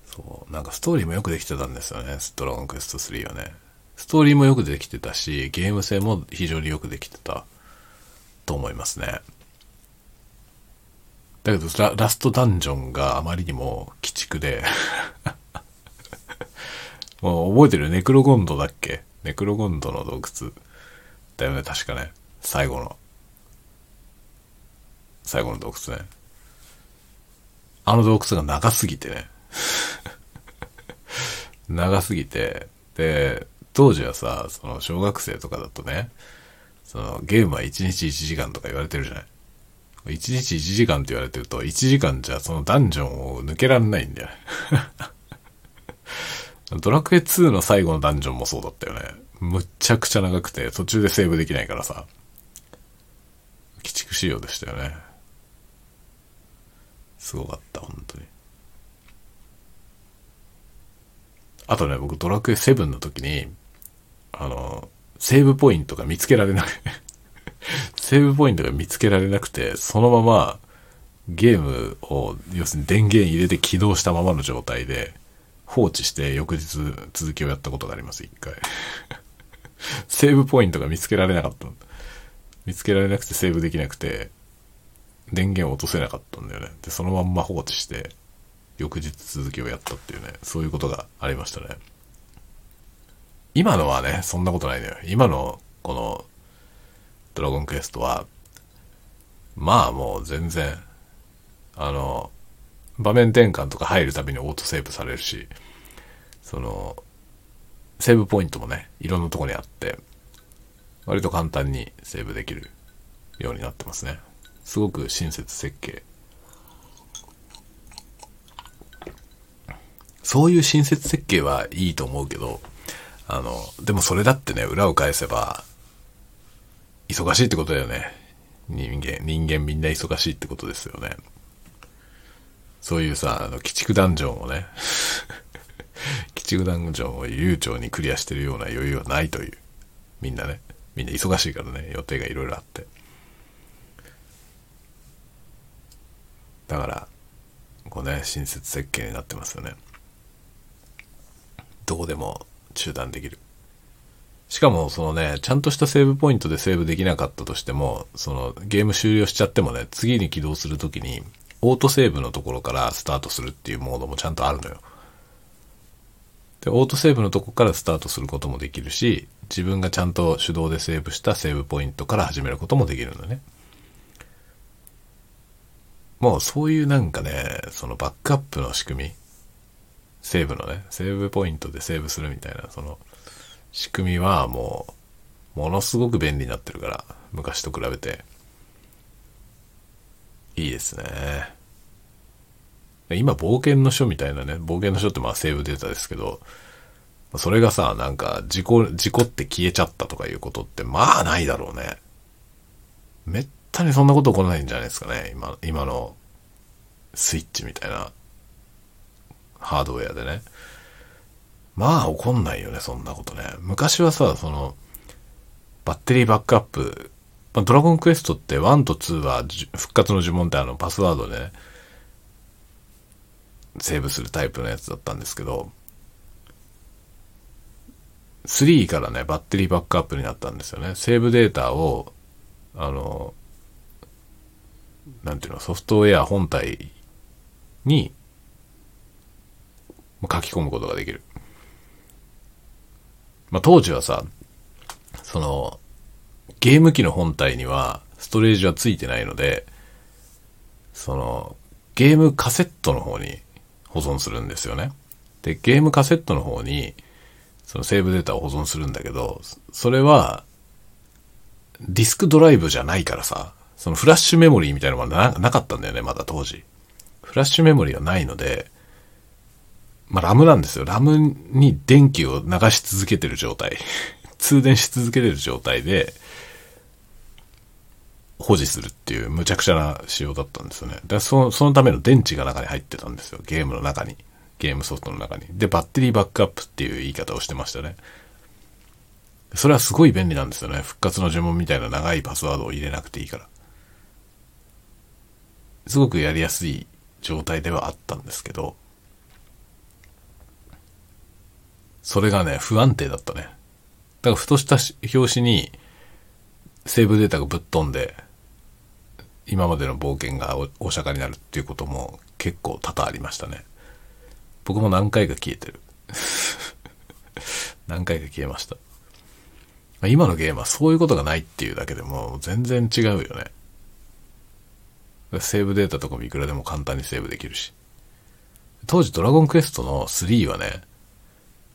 Speaker 1: そう、なんかストーリーもよくできてたんですよね、ドラゴンクエスト3はね。ストーリーもよくできてたし、ゲーム性も非常によくできてたと思いますね。だけどラ、ストダンジョンがあまりにも鬼畜で [laughs] もう覚えてる？ネクロゴンドだっけ？ネクロゴンドの洞窟だよね、確かね。最後の。最後の洞窟ね。あの洞窟が長すぎてね。[laughs] 長すぎて、で、当時はさ、その小学生とかだとね、そのゲームは1日1時間とか言われてるじゃない。1日1時間って言われてると、1時間じゃそのダンジョンを抜けられないんだよ。[laughs] ドラクエ2の最後のダンジョンもそうだったよね。むっちゃくちゃ長くて、途中でセーブできないからさ。鬼畜仕様でしたよね。すごかった、本当に。あとね、僕ドラクエ7の時に、あの、セーブポイントが見つけられなくセーブポイントが見つけられなくて、そのままゲームを、要するに電源入れて起動したままの状態で、放置して翌日続きをやったことがあります、一回。[laughs] セーブポイントが見つけられなかった。見つけられなくてセーブできなくて、電源を落とせなかったんだよね。で、そのまんま放置して、翌日続きをやったっていうね、そういうことがありましたね。今のはね、そんなことないのよ。今の、この、ドラゴンクエストは、まあもう全然、あの、場面転換とか入るたびにオートセーブされるし、その、セーブポイントもね、いろんなとこにあって、割と簡単にセーブできるようになってますね。すごく親切設計。そういう親切設計はいいと思うけど、あの、でもそれだってね、裏を返せば、忙しいってことだよね。人間、人間みんな忙しいってことですよね。そういうさ、あの、鬼畜ダンジョンをね、[laughs] 鬼畜ダンジョンを悠長にクリアしてるような余裕はないという。みんなね。みんな忙しいからね、予定がいろいろあって。だから、こうね、親切設計になってますよね。どこでも中断できる。しかも、そのね、ちゃんとしたセーブポイントでセーブできなかったとしても、そのゲーム終了しちゃってもね、次に起動するときに、オートセーブのところからスタートするっていうモードもちゃんとあるのよ。で、オートセーブのとこからスタートすることもできるし、自分がちゃんと手動でセーブしたセーブポイントから始めることもできるのね。もうそういうなんかね、そのバックアップの仕組み、セーブのね、セーブポイントでセーブするみたいな、その仕組みはもう、ものすごく便利になってるから、昔と比べて。いいですね。今、冒険の書みたいなね、冒険の書ってまあセーブデータですけど、それがさ、なんか、事故、事故って消えちゃったとかいうことって、まあないだろうね。めったにそんなこと起こらないんじゃないですかね。今、今の、スイッチみたいな、ハードウェアでね。まあ起こんないよね、そんなことね。昔はさ、その、バッテリーバックアップ、まあ、ドラゴンクエストって1と2は復活の呪文ってあのパスワードでね、セーブするタイプのやつだったんですけど、3からね、バッテリーバックアップになったんですよね。セーブデータを、あの、なんていうの、ソフトウェア本体に書き込むことができる。まあ、当時はさ、その、ゲーム機の本体にはストレージはついてないので、その、ゲームカセットの方に保存するんですよね。で、ゲームカセットの方に、そのセーブデータを保存するんだけど、それは、ディスクドライブじゃないからさ、そのフラッシュメモリーみたいなのがなかったんだよね、まだ当時。フラッシュメモリーはないので、まあ、ラムなんですよ。ラムに電気を流し続けてる状態。[laughs] 通電し続けてる状態で、保持するっていう無茶苦茶な仕様だったんですよね。だからそ、そのための電池が中に入ってたんですよ。ゲームの中に。ゲームソフトの中に。で、バッテリーバックアップっていう言い方をしてましたね。それはすごい便利なんですよね。復活の呪文みたいな長いパスワードを入れなくていいから。すごくやりやすい状態ではあったんですけど、それがね、不安定だったね。だからふとした表紙に、セーブデータがぶっ飛んで、今までの冒険がお釈迦になるっていうことも結構多々ありましたね。僕も何回か消えてる。[laughs] 何回か消えました。今のゲームはそういうことがないっていうだけでも全然違うよね。セーブデータとかもいくらでも簡単にセーブできるし。当時ドラゴンクエストの3はね、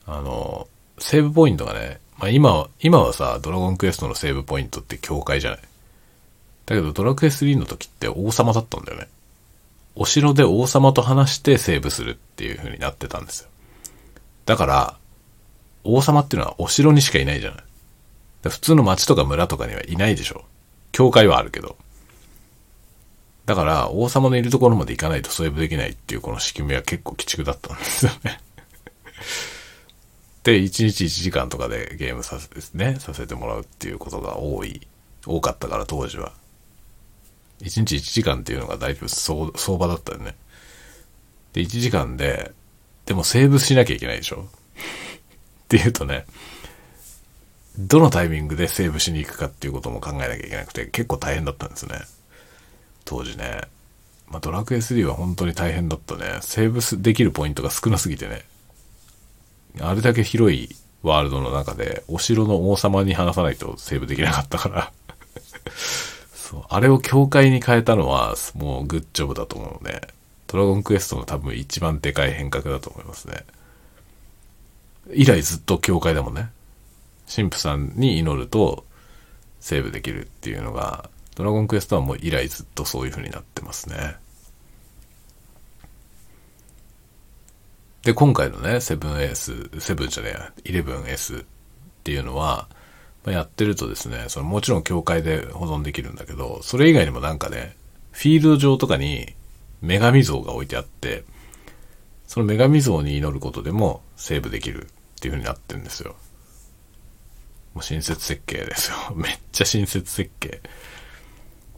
Speaker 1: あの、セーブポイントがね、まあ今は、今はさ、ドラゴンクエストのセーブポイントって境界じゃない。だけどドラクエ3の時って王様だったんだよね。お城で王様と話してセーブするっていう風になってたんですよ。だから、王様っていうのはお城にしかいないじゃない。普通の町とか村とかにはいないでしょ。教会はあるけど。だから、王様のいるところまで行かないとセーブできないっていうこの仕組みは結構鬼畜だったんですよね、1日1時間とかでゲームさせですね、させてもらうっていうことが多い、多かったから当時は。1日1時間っていうのが大丈夫相場だったよね。で、1時間で、でもセーブしなきゃいけないでしょっていうとね、どのタイミングでセーブしに行くかっていうことも考えなきゃいけなくて、結構大変だったんですね。当時ね。まあ、ドラクエ3は本当に大変だったね。セーブできるポイントが少なすぎてね。あれだけ広いワールドの中で、お城の王様に話さないとセーブできなかったからそう。あれを教会に変えたのは、もうグッジョブだと思うね。ドラゴンクエストの多分一番でかい変革だと思いますね。以来ずっと教会だもんね。神父さんに祈るとセーブできるっていうのが、ドラゴンクエストはもう以来ずっとそういう風になってますね。で、今回のね、7S、7じゃねえや、11S っていうのは、まあ、やってるとですね、そのもちろん境界で保存できるんだけど、それ以外にもなんかね、フィールド上とかに女神像が置いてあって、その女神像に祈ることでもセーブできるっていう風になってるんですよ。もう親切設計ですよ。[laughs] めっちゃ親切設計。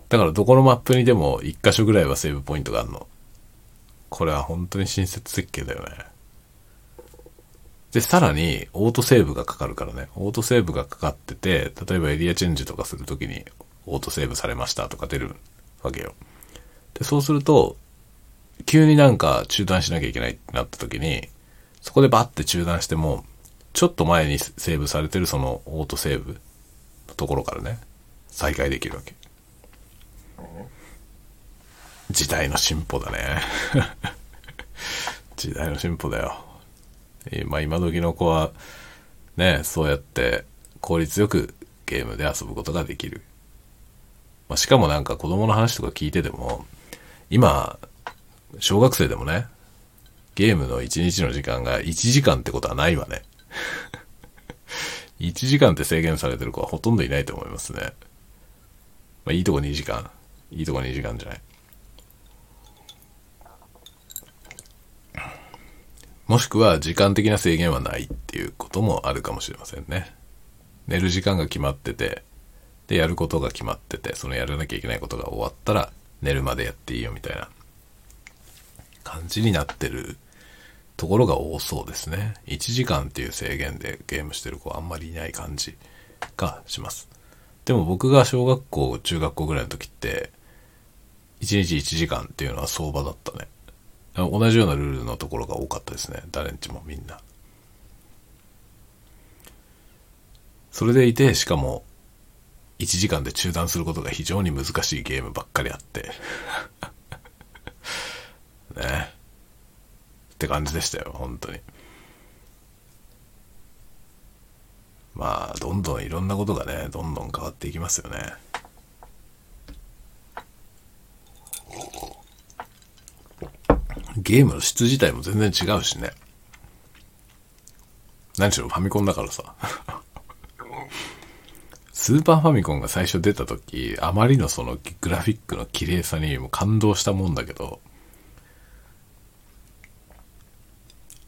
Speaker 1: だからどこのマップにでも一箇所ぐらいはセーブポイントがあるの。これは本当に親切設計だよね。で、さらに、オートセーブがかかるからね。オートセーブがかかってて、例えばエリアチェンジとかするときに、オートセーブされましたとか出るわけよ。で、そうすると、急になんか中断しなきゃいけないってなったときに、そこでバッて中断しても、ちょっと前にセーブされてるそのオートセーブのところからね、再開できるわけ。時代の進歩だね。[laughs] 時代の進歩だよ。まあ今時の子は、ね、そうやって効率よくゲームで遊ぶことができる。まあ、しかもなんか子供の話とか聞いてても、今、小学生でもね、ゲームの1日の時間が1時間ってことはないわね。[laughs] 1時間って制限されてる子はほとんどいないと思いますね。まあいいとこ2時間。いいとこ2時間じゃない。もしくは時間的な制限はないっていうこともあるかもしれませんね。寝る時間が決まってて、で、やることが決まってて、そのやらなきゃいけないことが終わったら寝るまでやっていいよみたいな感じになってるところが多そうですね。1時間っていう制限でゲームしてる子はあんまりいない感じがします。でも僕が小学校、中学校ぐらいの時って、1日1時間っていうのは相場だったね。同じようなルールのところが多かったですね。誰んちもみんな。それでいて、しかも、1時間で中断することが非常に難しいゲームばっかりあって [laughs] ね。って感じでしたよ、本当に。まあ、どんどんいろんなことがね、どんどん変わっていきますよね。ゲームの質自体も全然違うしね。何しろファミコンだからさ。[laughs] スーパーファミコンが最初出た時、あまりのそのグラフィックの綺麗さにも感動したもんだけど、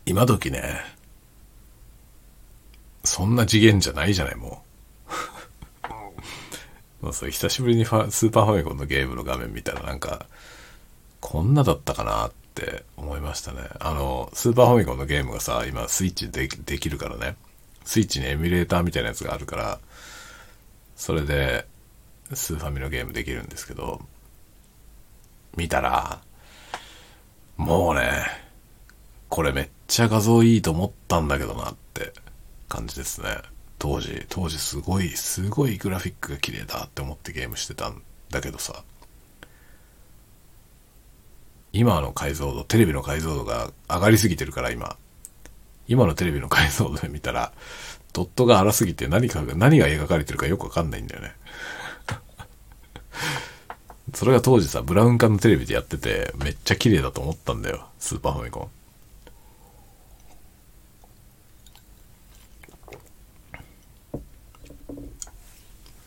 Speaker 1: 今時ね、そんな次元じゃないじゃない、もう。[laughs] もうそれ久しぶりにファスーパーファミコンのゲームの画面見たらなんか、こんなだったかなっって思いましたね。あの、スーパーファミコンのゲームがさ、今スイッチでできるからね。スイッチにエミュレーターみたいなやつがあるから、それで、スーファミのゲームできるんですけど、見たら、もうね、これめっちゃ画像いいと思ったんだけどなって感じですね。当時、当時すごい、すごいグラフィックが綺麗だって思ってゲームしてたんだけどさ、今の解像度、テレビの解像度が上がりすぎてるから今、今のテレビの解像度で見たら、ドットが荒すぎて何かが、何が描かれてるかよくわかんないんだよね。[laughs] それが当時さ、ブラウン管のテレビでやってて、めっちゃ綺麗だと思ったんだよ。スーパーファミコン。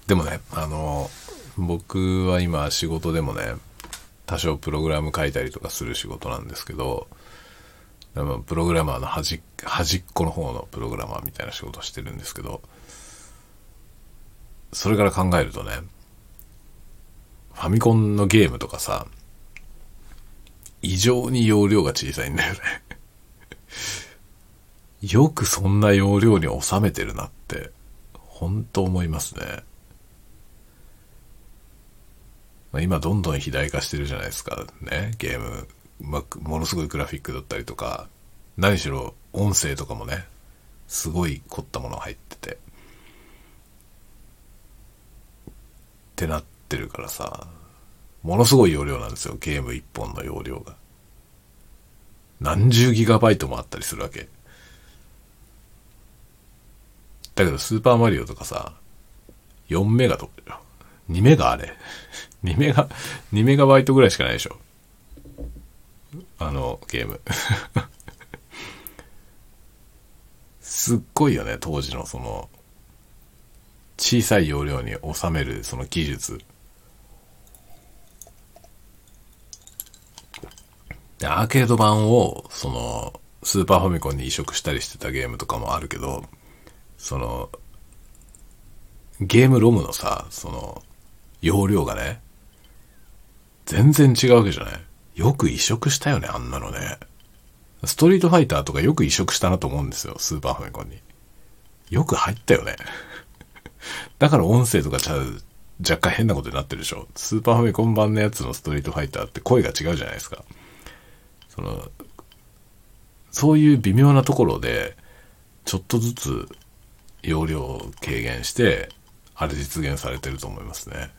Speaker 1: でもね、あの、僕は今仕事でもね、多少プログラム書いたりとかする仕事なんですけど、プログラマーの端端っこの方のプログラマーみたいな仕事してるんですけど、それから考えるとね、ファミコンのゲームとかさ、異常に容量が小さいんだよね [laughs] よくそんな容量に収めてるなって、本当思いますね。まあ、今どんどん肥大化してるじゃないですか。ね、ゲーム。まあ、ものすごいグラフィックだったりとか、何しろ音声とかもね、すごい凝ったもの入ってて。ってなってるからさ、ものすごい容量なんですよ、ゲーム1本の容量が。何十ギガバイトもあったりするわけ。だけど、スーパーマリオとかさ、4メガとか、2メガあれ。[laughs] 2メガ、2メガバイトぐらいしかないでしょ。あの、ゲーム。[laughs] すっごいよね、当時のその、小さい容量に収めるその技術。で、アーケード版を、その、スーパーファミコンに移植したりしてたゲームとかもあるけど、その、ゲームロムのさ、その、容量がね、全然違うわけじゃないよく移植したよね、あんなのね。ストリートファイターとかよく移植したなと思うんですよ、スーパーファミコンに。よく入ったよね。[laughs] だから音声とかちゃう、若干変なことになってるでしょ。スーパーファミコン版のやつのストリートファイターって声が違うじゃないですか。その、そういう微妙なところで、ちょっとずつ容量を軽減して、あれ実現されてると思いますね。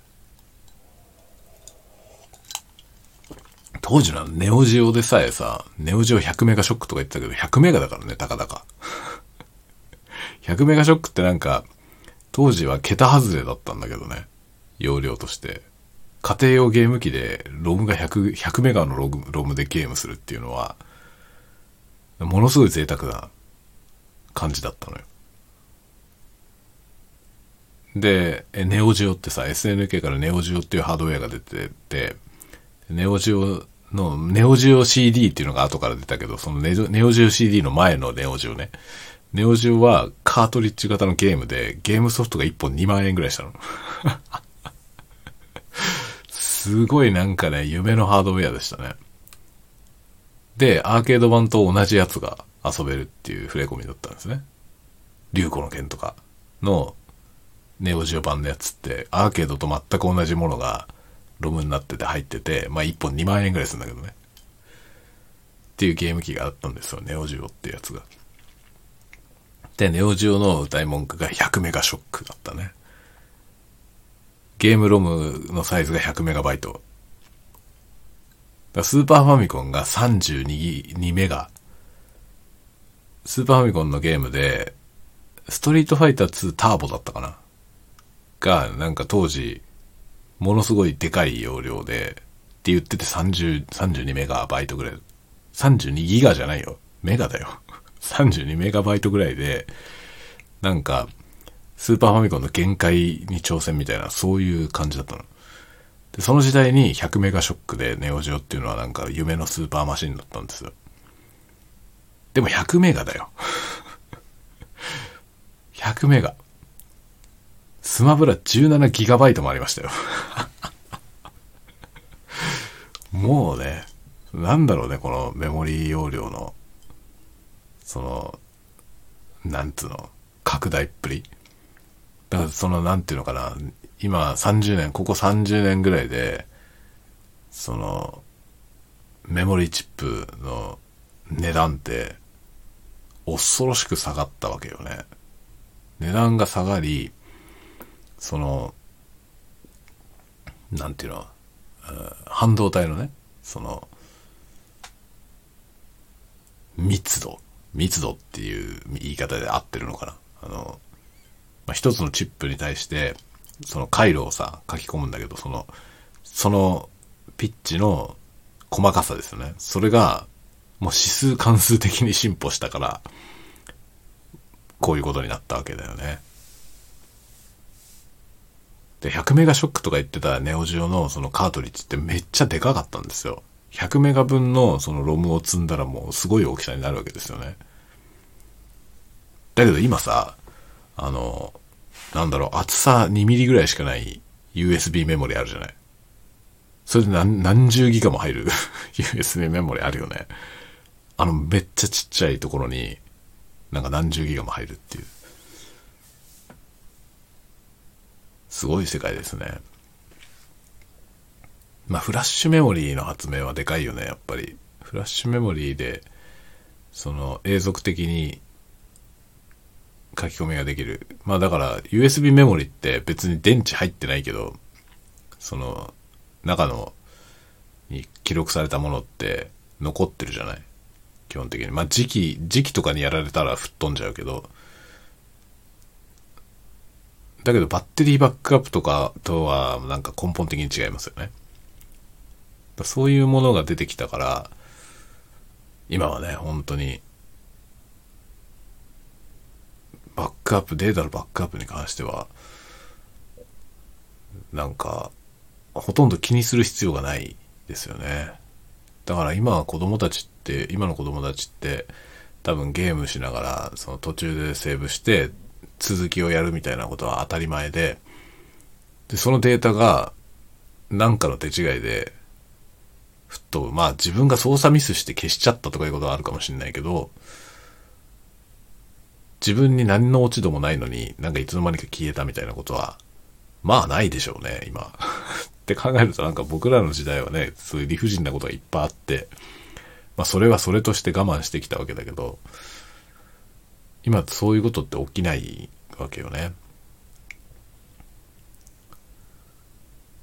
Speaker 1: 当時のネオジオでさえさ、ネオジオ100メガショックとか言ってたけど、100メガだからね、たかだか。100メガショックってなんか、当時は桁外れだったんだけどね。容量として。家庭用ゲーム機で、ロムが100、100メガのロムロムでゲームするっていうのは、ものすごい贅沢な感じだったのよ。で、ネオジオってさ、SNK からネオジオっていうハードウェアが出てて、ネオジオの、ネオジオ CD っていうのが後から出たけど、そのネオジオ CD の前のネオジオね。ネオジオはカートリッジ型のゲームで、ゲームソフトが1本2万円ぐらいしたの。[laughs] すごいなんかね、夢のハードウェアでしたね。で、アーケード版と同じやつが遊べるっていう触れ込みだったんですね。竜子の剣とかのネオジオ版のやつって、アーケードと全く同じものがロムになってて入ってて、まあ1本2万円ぐらいするんだけどね。っていうゲーム機があったんですよ、ネオジオっていうやつが。で、ネオジオの歌い文句が100メガショックだったね。ゲームロムのサイズが100メガバイト。スーパーファミコンが32メガ。スーパーファミコンのゲームで、ストリートファイター2ターボだったかなが、なんか当時、ものすごいでかい容量で、って言ってて30、32メガバイトぐらい。32ギガじゃないよ。メガだよ。[laughs] 32メガバイトぐらいで、なんか、スーパーファミコンの限界に挑戦みたいな、そういう感じだったの。で、その時代に100メガショックでネオジオっていうのはなんか夢のスーパーマシンだったんですよ。でも100メガだよ。[laughs] 100メガ。スマブラ 17GB もありましたよもうね、なんだろうね、このメモリー容量の、その、なんつうの、拡大っぷり。だからその、なんていうのかな、今30年、ここ30年ぐらいで、その、メモリーチップの値段って、恐ろしく下がったわけよね。値段が下がり、その、なんていうの、半導体のね、その、密度、密度っていう言い方で合ってるのかな？あの、まあ、一つのチップに対して、その回路をさ、書き込むんだけど、その、そのピッチの細かさですよね。それが、もう指数関数的に進歩したから、こういうことになったわけだよね。で、100メガショックとか言ってたネオジオのそのカートリッジってめっちゃでかかったんですよ。100メガ分のそのロムを積んだらもうすごい大きさになるわけですよね。だけど今さ、あの、なんだろう、厚さ2ミリぐらいしかない USB メモリあるじゃない。それで何何十ギガも入る [laughs] USB メモリあるよね。あの、めっちゃちっちゃいところに、なんか何十ギガも入るっていう。すごい世界ですね。まあ、フラッシュメモリーの発明はでかいよね、やっぱり。フラッシュメモリーで、その永続的に書き込みができる。まあだから USB メモリって別に電池入ってないけど、その中のに記録されたものって残ってるじゃない？基本的に。まあ時期、時期とかにやられたら吹っ飛んじゃうけど、だけどバッテリーバックアップとかとはなんか根本的に違いますよね。そういうものが出てきたから、今はね、本当に、バックアップ、データのバックアップに関しては、なんか、ほとんど気にする必要がないですよね。だから今は子供たちって、今の子供たちって、多分ゲームしながら、その途中でセーブして、続きをやるみたいなことは当たり前で、で、そのデータが、なんかの手違いで、ふっと、まあ自分が操作ミスして消しちゃったとかいうことはあるかもしれないけど、自分に何の落ち度もないのに、なんかいつの間にか消えたみたいなことは、まあないでしょうね、今。[laughs] って考えるとなんか僕らの時代はね、そういう理不尽なことがいっぱいあって、まあそれはそれとして我慢してきたわけだけど、今そういうことって起きないわけよね。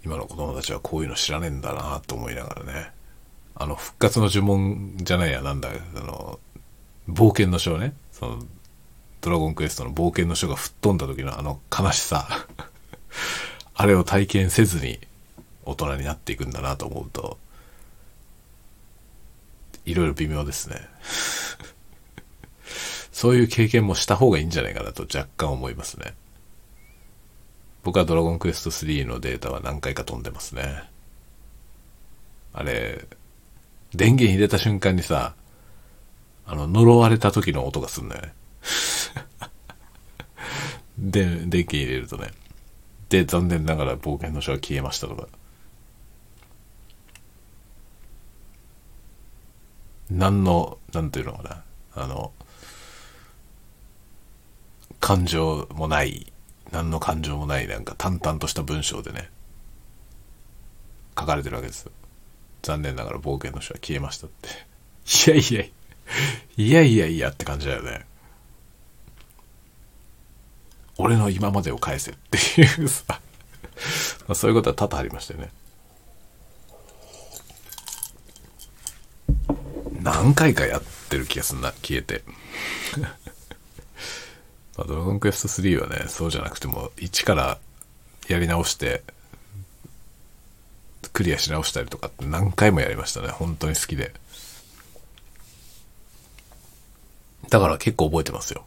Speaker 1: 今の子供たちはこういうの知らねえんだなと思いながらね。あの、復活の呪文じゃないや、なんだ、あの、冒険の書ね。その、ドラゴンクエストの冒険の書が吹っ飛んだ時のあの悲しさ。[laughs] あれを体験せずに大人になっていくんだなと思うと、いろいろ微妙ですね。そういう経験もした方がいいんじゃないかなと若干思いますね。僕はドラゴンクエスト3のデータは何回か飛んでますね。あれ、電源入れた瞬間にさ、あの、呪われた時の音がすんだよね。[laughs] で、電源入れるとね。で、残念ながら冒険の書は消えましたとか。何の、なんていうのかな。あの、感情もない、何の感情もない、なんか淡々とした文章でね、書かれてるわけですよ。残念ながら冒険の書は消えましたって。いやいや、いやいやいやって感じだよね。俺の今までを返せっていうさまあそういうことは多々ありましたよね。何回かやってる気がすんな、消えて。まあ、ドラゴンクエスト3はね、そうじゃなくても、1からやり直して、クリアし直したりとかって何回もやりましたね。本当に好きで。だから結構覚えてますよ。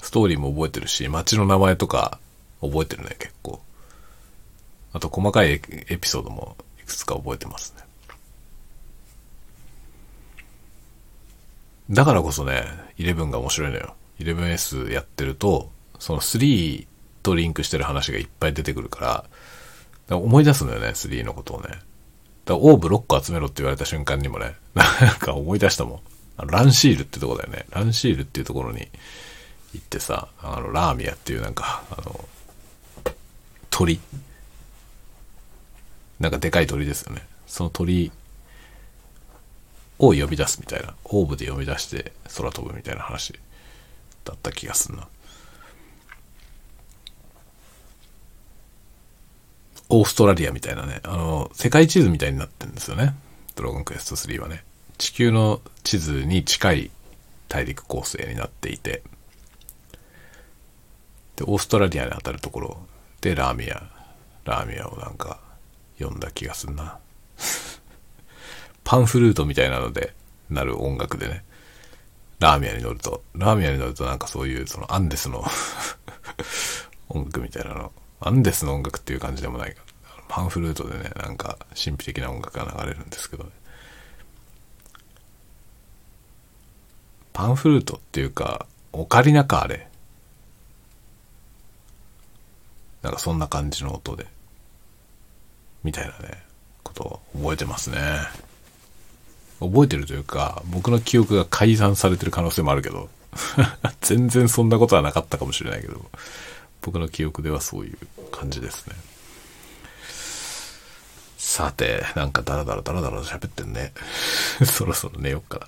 Speaker 1: ストーリーも覚えてるし、街の名前とか覚えてるね、結構。あと細かいエピソードもいくつか覚えてますね。だからこそね、11が面白いのよ。11S やってると、その3とリンクしてる話がいっぱい出てくるから、から思い出すんだよね、3のことをね。だからオーブ6個集めろって言われた瞬間にもね、[laughs] なんか思い出したもん。あのランシールってとこだよね。ランシールっていうところに行ってさ、あの、ラーミアっていうなんか、あの、鳥。なんかでかい鳥ですよね。その鳥を呼び出すみたいな。オーブで呼び出して空飛ぶみたいな話だった気がすんな。オーストラリアみたいなね、あの、世界地図みたいになってるんですよね。ドラゴンクエスト3はね。地球の地図に近い大陸構成になっていて、で、オーストラリアに当たるところでラーミア、ラーミアをなんか読んだ気がすんな。[laughs] パンフルートみたいなのでなる音楽でね、ラーミアに乗ると、ラーミアに乗るとなんかそういうそのアンデスの [laughs] 音楽みたいなの、アンデスの音楽っていう感じでもないか。パンフルートでね、なんか神秘的な音楽が流れるんですけど、ね、パンフルートっていうか、オカリナか、あれ。なんかそんな感じの音で、みたいなね、ことを覚えてますね。覚えてるというか、僕の記憶が改ざんされてる可能性もあるけど、[laughs] 全然そんなことはなかったかもしれないけど、僕の記憶ではそういう感じですね。さて、なんかダラダラダラダラ喋ってんね。[laughs] そろそろ寝よっかな。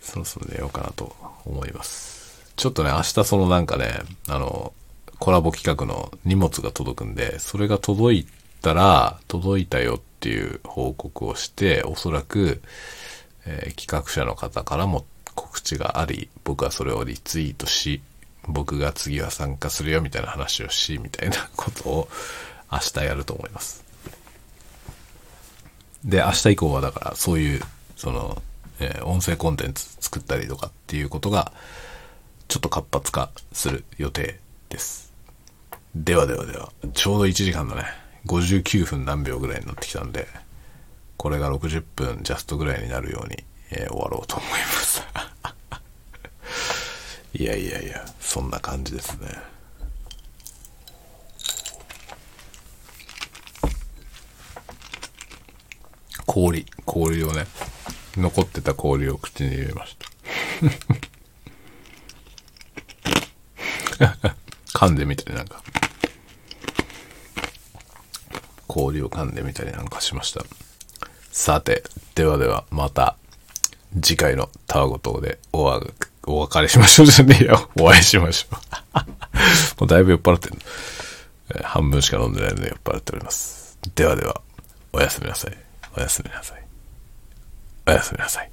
Speaker 1: そろそろ寝ようかなと思います。ちょっとね、明日そのなんかね、あの、コラボ企画の荷物が届くんで、それが届いたら、届いたよっていう報告をして、おそらく、えー、企画者の方からも告知があり、僕はそれをリツイートし、僕が次は参加するよみたいな話をし、みたいなことを明日やると思います。で、明日以降はだからそういう、その、えー、音声コンテンツ作ったりとかっていうことが、ちょっと活発化する予定です。ではではでは、ちょうど1時間だね。59分何秒ぐらいになってきたんで、これが60分ジャストぐらいになるように、えー、終わろうと思います。[laughs] いやいやいや、そんな感じですね。氷、氷をね、残ってた氷を口に入れました。[laughs] 噛んでみたりなんか、氷を噛んでみたりなんかしました。さて、ではでは、また、次回のタワゴ島でおわ、お別れしましょうじゃねえよ。[laughs] お会いしましょう。[laughs] もうだいぶ酔っ払ってる、えー、半分しか飲んでないので酔っ払っております。ではでは、おやすみなさい。おやすみなさい。おやすみなさい。